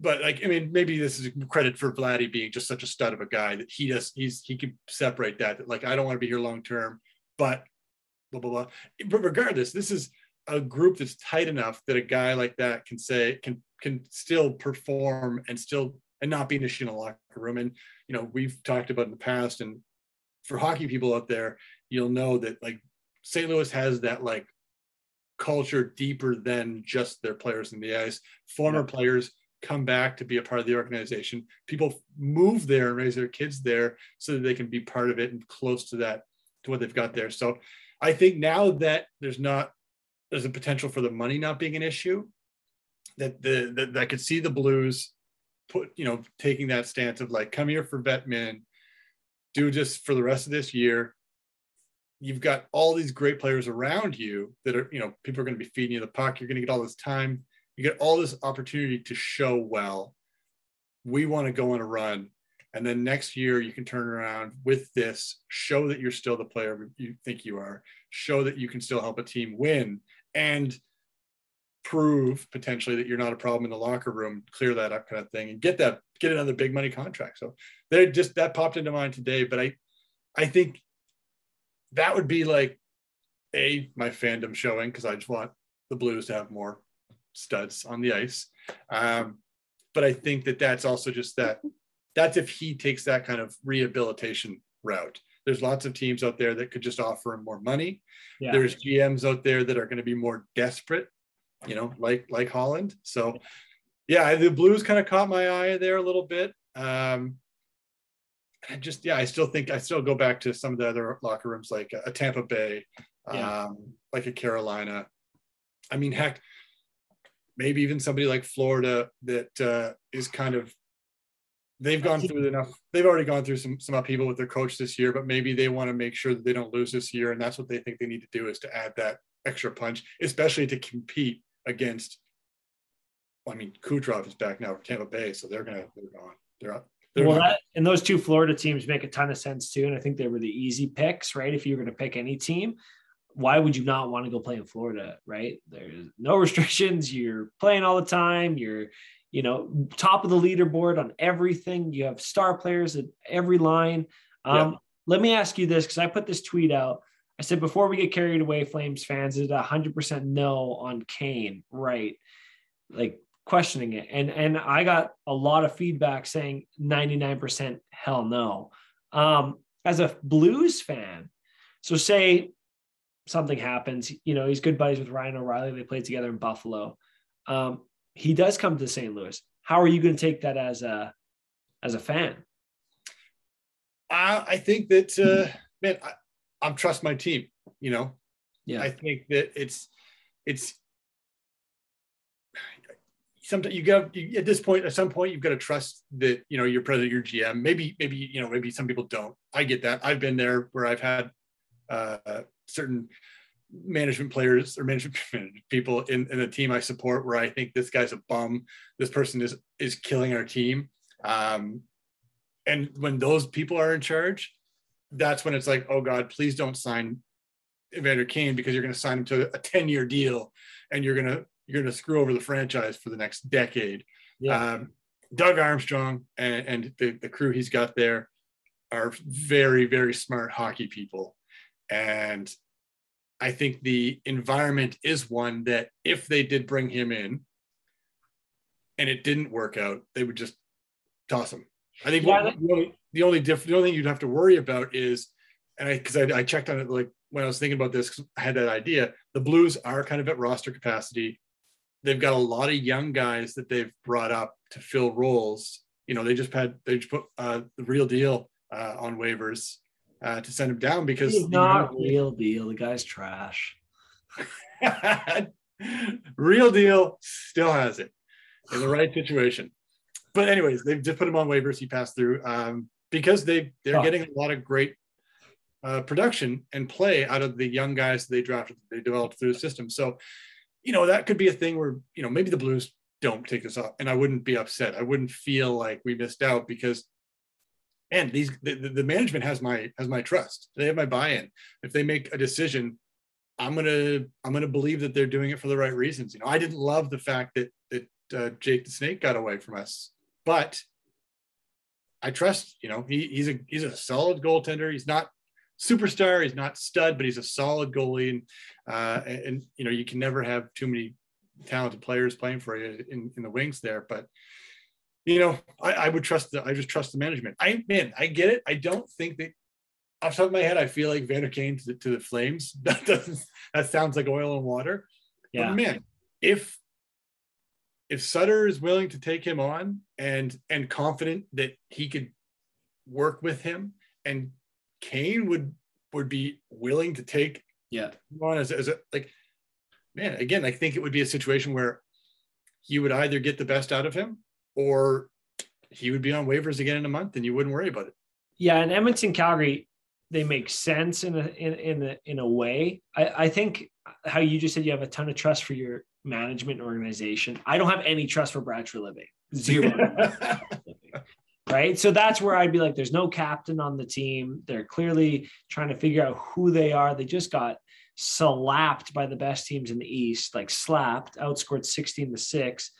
Speaker 1: but like I mean, maybe this is credit for Vladdy being just such a stud of a guy that he just he's he can separate that. Like I don't want to be here long term, but blah blah blah. But regardless, this is a group that's tight enough that a guy like that can say can can still perform and still and not be an issue in the locker room. And you know, we've talked about in the past, and for hockey people out there, you'll know that like St. Louis has that like culture deeper than just their players in the ice. Former yeah. players come back to be a part of the organization. People move there and raise their kids there so that they can be part of it and close to that, to what they've got there. So I think now that there's not, there's a potential for the money not being an issue, that the that, that I could see the Blues put, you know, taking that stance of like, come here for vet men, do just for the rest of this year. You've got all these great players around you that are, you know, people are going to be feeding you the puck. You're going to get all this time you get all this opportunity to show well. We want to go on a run. And then next year you can turn around with this show that you're still the player you think you are show that you can still help a team win and prove potentially that you're not a problem in the locker room clear that up kind of thing and get that get another big money contract. So they just that popped into mind today but i I think that would be like a my fandom showing because I just want the Blues to have more studs on the ice. Um, but I think that that's also just that that's if he takes that kind of rehabilitation route. There's lots of teams out there that could just offer him more money. Yeah. There's GMs out there that are going to be more desperate, you know, like like Holland. So yeah, the Blues kind of caught my eye there a little bit. Um, I just yeah, I still think I still go back to some of the other locker rooms like a Tampa Bay, yeah. um, like a Carolina. I mean, heck, maybe even somebody like Florida that uh, is kind of they've gone through enough. They've already gone through some some upheaval with their coach this year, but maybe they want to make sure that they don't lose this year, and that's what they think they need to do is to add that extra punch, especially to compete against. I mean, Kucherov is back now for Tampa Bay, so they're gonna they're gone. They're up.
Speaker 2: Well, that, and those two Florida teams make a ton of sense too, and I think they were the easy picks, right? If you were going to pick any team, why would you not want to go play in Florida, right? There's no restrictions. You're playing all the time. You're, you know, top of the leaderboard on everything. You have star players at every line. Um, yeah. Let me ask you this because I put this tweet out. I said before we get carried away, Flames fans, is 100% no on Kane, right? Like questioning it. And and I got a lot of feedback saying 99% hell no. Um, as a Blues fan, so say something happens, you know, he's good buddies with Ryan O'Reilly. They played together in Buffalo. Um, he does come to St. Louis. How are you going to take that as a as a fan?
Speaker 1: Uh, I think that uh, man, I, I'm trust my team. You know, yeah. I think that it's it's sometimes you got at this point at some point you've got to trust that you know your president your gm maybe maybe you know maybe some people don't i get that i've been there where i've had uh, certain management players or management people in, in the team i support where i think this guy's a bum this person is is killing our team um, and when those people are in charge that's when it's like oh god please don't sign evander kane because you're going to sign him to a 10 year deal and you're going to you're going to screw over the franchise for the next decade. Yeah. Um, Doug Armstrong and, and the, the crew he's got there are very, very smart hockey people. And I think the environment is one that if they did bring him in and it didn't work out, they would just toss him. I think yeah, the only the only diff, the only thing you'd have to worry about is, and I because I, I checked on it like when I was thinking about this, I had that idea. The Blues are kind of at roster capacity they've got a lot of young guys that they've brought up to fill roles. You know, they just had they just put uh, the real deal uh, on waivers uh, to send him down because
Speaker 2: he's not know, real deal. The guy's trash.
Speaker 1: real deal still has it in the right situation. But anyways, they've just put him on waivers. He passed through um, because they they're oh. getting a lot of great uh, production and play out of the young guys they drafted, they developed through the system. So you know, that could be a thing where, you know, maybe the Blues don't take this off and I wouldn't be upset. I wouldn't feel like we missed out because and these the, the management has my has my trust. They have my buy-in. If they make a decision, I'm gonna I'm gonna believe that they're doing it for the right reasons. You know, I didn't love the fact that that uh, Jake the Snake got away from us, but I trust. You know, he, he's a he's a solid goaltender. He's not superstar. He's not stud, but he's a solid goalie. And, uh, and, and, you know, you can never have too many talented players playing for you in, in the wings there. But, you know, I, I would trust the, I just trust the management. I, man, I get it. I don't think that off the top of my head, I feel like Vander Kane to the, to the Flames. That doesn't, that sounds like oil and water. Yeah. But man, if, if Sutter is willing to take him on and, and confident that he could work with him and Kane would would be willing to take
Speaker 2: yeah
Speaker 1: on as, as a like man again I think it would be a situation where you would either get the best out of him or he would be on waivers again in a month and you wouldn't worry about it.
Speaker 2: Yeah, and Edmonton Calgary they make sense in a in in a, in a way. I, I think how you just said you have a ton of trust for your management organization. I don't have any trust for Brad Treliving. Zero. right? So that's where I'd be like, there's no captain on the team. They're clearly trying to figure out who they are. They just got slapped by the best teams in the East, like slapped, outscored 16 to 6.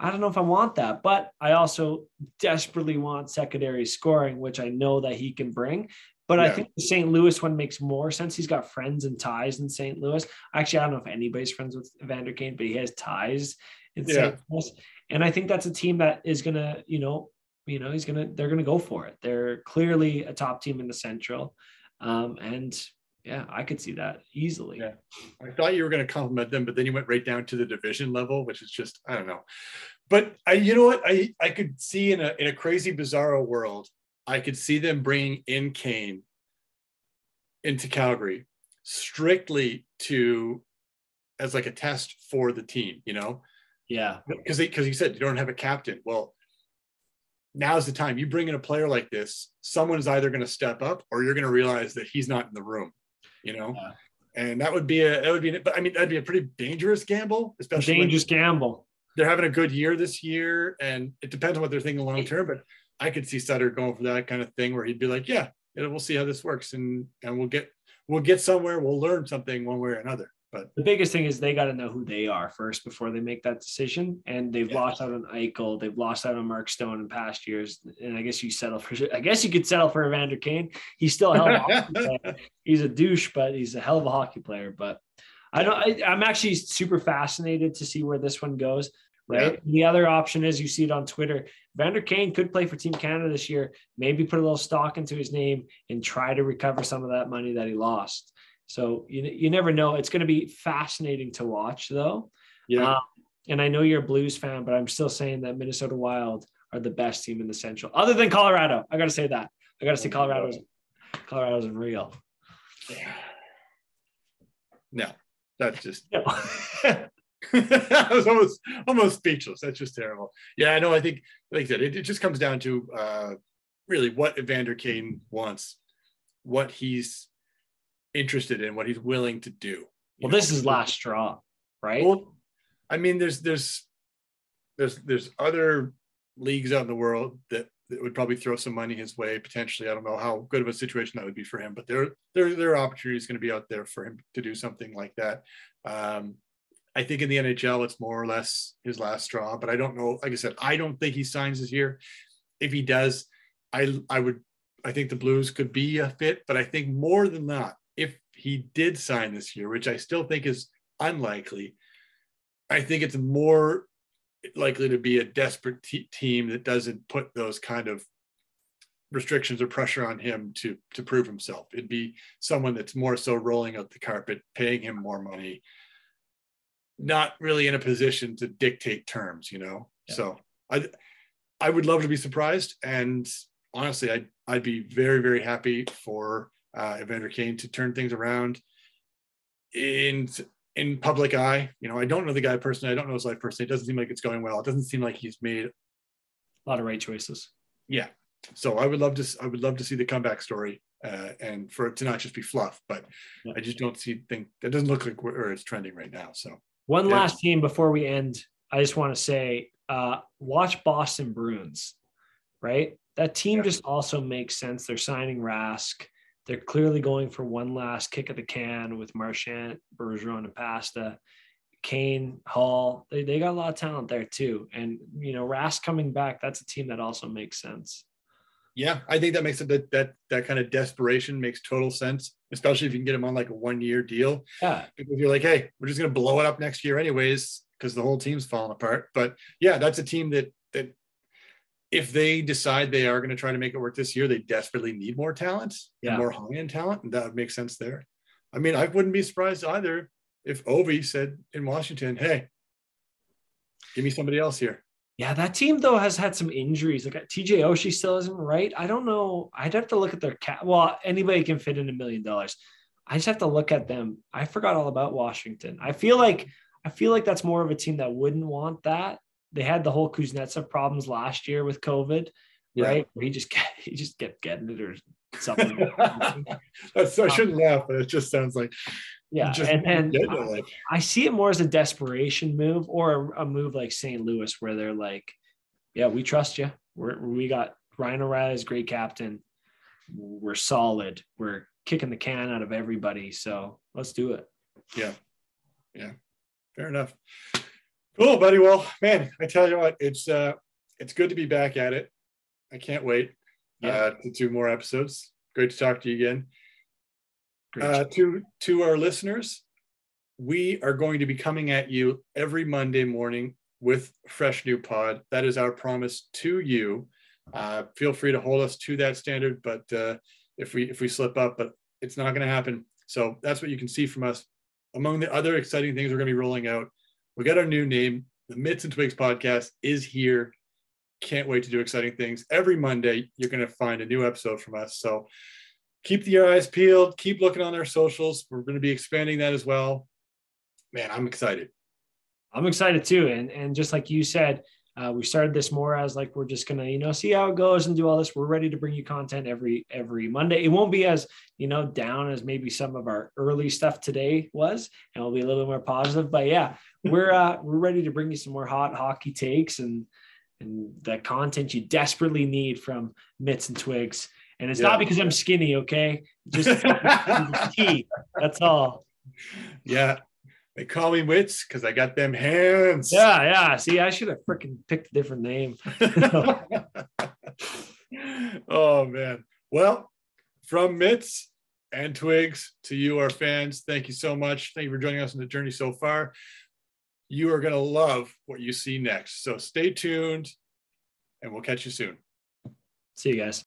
Speaker 2: I don't know if I want that, but I also desperately want secondary scoring, which I know that he can bring. But
Speaker 1: Yeah.
Speaker 2: I think the St. Louis one makes more sense. He's got friends and ties in St. Louis. Actually, I don't know if anybody's friends with Evander Kane, but he has ties in
Speaker 1: Yeah.
Speaker 2: St. Louis. And I think that's a team that is gonna, you know, you know, he's gonna they're gonna go for it. They're clearly a top team in the Central. Um, and yeah, I could see that easily.
Speaker 1: Yeah. I thought you were going to compliment them, but then you went right down to the division level, which is just I don't know. But I, you know what, I I could see in a in a crazy bizarro world, I could see them bringing in Kane into Calgary strictly to as like a test for the team, you know,
Speaker 2: Yeah.
Speaker 1: because because you said you don't have a captain. Well, now's the time. You bring in a player like this, someone's either going to step up or you're going to realize that he's not in the room, you know.
Speaker 2: Yeah.
Speaker 1: And that would be a that would be but I mean that'd be a pretty dangerous gamble, especially
Speaker 2: Dangerous gamble.
Speaker 1: they're having a good year this year, and it depends on what they're thinking long term. But I could see Sutter going for that kind of thing where he'd be like, "Yeah, we'll see how this works, and and we'll get we'll get somewhere, we'll learn something one way or another." But
Speaker 2: The biggest thing is they got to know who they are first before they make that decision. And they've
Speaker 1: Yeah.
Speaker 2: lost out on Eichel. They've lost out on Mark Stone in past years. And I guess you settle for, I guess you could settle for Evander Kane. He's still a hell of a hockey player. He's a douche, but he's a hell of a hockey player. But I don't, I, I'm actually super fascinated to see where this one goes. Right. The other option is you see it on Twitter. Vander Kane could play for Team Canada this year, maybe put a little stock into his name and try to recover some of that money that he lost. So you, you never know. It's going to be fascinating to watch, though.
Speaker 1: yeah,
Speaker 2: Um, and I know you're a Blues fan, but I'm still saying that Minnesota Wild are the best team in the Central, other than Colorado. I got to say that. I got to say Colorado's Colorado's unreal.
Speaker 1: no, that's just
Speaker 2: No.
Speaker 1: I was almost almost speechless. That's just terrible. Yeah, I know. I think, like I said, it, it just comes down to uh, really what Evander Kane wants, what he's interested in, what he's willing to do.
Speaker 2: well,
Speaker 1: know?
Speaker 2: this is last straw, right?
Speaker 1: Well, I mean, there's there's there's there's other leagues out in the world that, that would probably throw some money his way potentially. I don't know how good of a situation that would be for him, but there there there are opportunities going to be out there for him to do something like that. Um, I think in the NHL it's more or less his last straw, but I don't know. Like I said, I don't think he signs this year. If he does, I I would I think the Blues could be a fit, but I think more than that, if he did sign this year, which I still think is unlikely, I think it's more likely to be a desperate te- team that doesn't put those kind of restrictions or pressure on him to to prove himself. It'd be someone that's more so rolling out the carpet, paying him more money, not really in a position to dictate terms, you know.
Speaker 2: Yeah.
Speaker 1: So I I would love to be surprised, and honestly, I'd I'd be very very happy for uh, Evander Kane to turn things around in in public eye. You know, I don't know the guy personally. I don't know his life personally. It doesn't seem like it's going well. It doesn't seem like he's made
Speaker 2: a lot of right choices.
Speaker 1: yeah. So I would love to I would love to see the comeback story uh, and for it to not just be fluff, but
Speaker 2: Yeah.
Speaker 1: I just don't see think that doesn't look like where it's trending right now. So
Speaker 2: One
Speaker 1: Yeah.
Speaker 2: last team before we end. I just want to say, uh, watch Boston Bruins, right? That team
Speaker 1: Yeah.
Speaker 2: just also makes sense. They're signing Rask. They're clearly going for one last kick of the can with Marchand, Bergeron, and Pasta. Kane, Hall, they, they got a lot of talent there too. And, you know, Rask coming back, that's a team that also makes sense.
Speaker 1: yeah, I think that makes it that that that kind of desperation makes total sense, especially if you can get him on like a one year deal.
Speaker 2: Yeah.
Speaker 1: Because you're like, hey, we're just gonna blow it up next year anyways, because the whole team's falling apart. But yeah, that's a team that if they decide they are going to try to make it work this year, they desperately need more talent,
Speaker 2: Yeah.
Speaker 1: more high end talent, and that would make sense there. I mean, I wouldn't be surprised either if Ovi said in Washington, "Hey, give me somebody else here."
Speaker 2: Yeah, that team though has had some injuries. Like TJ Oshie still isn't right. I don't know. I'd have to look at their cap. Well, anybody can fit in a million dollars. I just have to look at them. I forgot all about Washington. I feel like I feel like that's more of a team that wouldn't want that. They had the whole Kuznetsov problems last year with COVID,
Speaker 1: Yeah.
Speaker 2: right? Where he just kept, he just kept getting it or something.
Speaker 1: That's I shouldn't laugh, but it just sounds like
Speaker 2: yeah,
Speaker 1: just
Speaker 2: and then
Speaker 1: getting it, like
Speaker 2: I see it more as a desperation move or a, a move like St. Louis, where they're like, "Yeah, we trust you. We're we got Ryan O'Reilly's great captain. We're solid. We're kicking the can out of everybody. So let's do it." Yeah. Yeah.
Speaker 1: Fair enough. Cool, buddy. Well, man, I tell you what, it's uh it's good to be back at it. I can't wait
Speaker 2: Yeah.
Speaker 1: uh to do more episodes. Great to talk to you again. Uh, to to our listeners, we are going to be coming at you every Monday morning with fresh new pod. That is our promise to you. Uh, feel free to hold us to that standard, but uh, if we if we slip up, but it's not going to happen. So that's what you can see from us. Among the other exciting things we're going to be rolling out, we got our new name. The Mitts and Twigs podcast is here. Can't wait to do exciting things. Every Monday, you're going to find a new episode from us. So keep your eyes peeled. Keep looking on our socials. We're going to be expanding that as well. Man, I'm excited.
Speaker 2: I'm excited too. And and just like you said, uh, we started this more as like we're just gonna you know see how it goes and do all this. We're ready to bring you content every every Monday. It won't be as you know down as maybe some of our early stuff today was, and we'll be a little bit more positive. But yeah, we're uh, we're ready to bring you some more hot hockey takes and and the content you desperately need from Mitts and Twigs. And it's yeah. not because I'm skinny, okay? Just tea. That's all.
Speaker 1: Yeah. They call me Mitts because I got them hands.
Speaker 2: Yeah, yeah. See, I should have freaking picked a different name.
Speaker 1: oh man. Well, from Mitts and Twigs to you, our fans, thank you so much. Thank you for joining us on the journey so far. You are going to love what you see next. So stay tuned and we'll catch you soon.
Speaker 2: See you guys.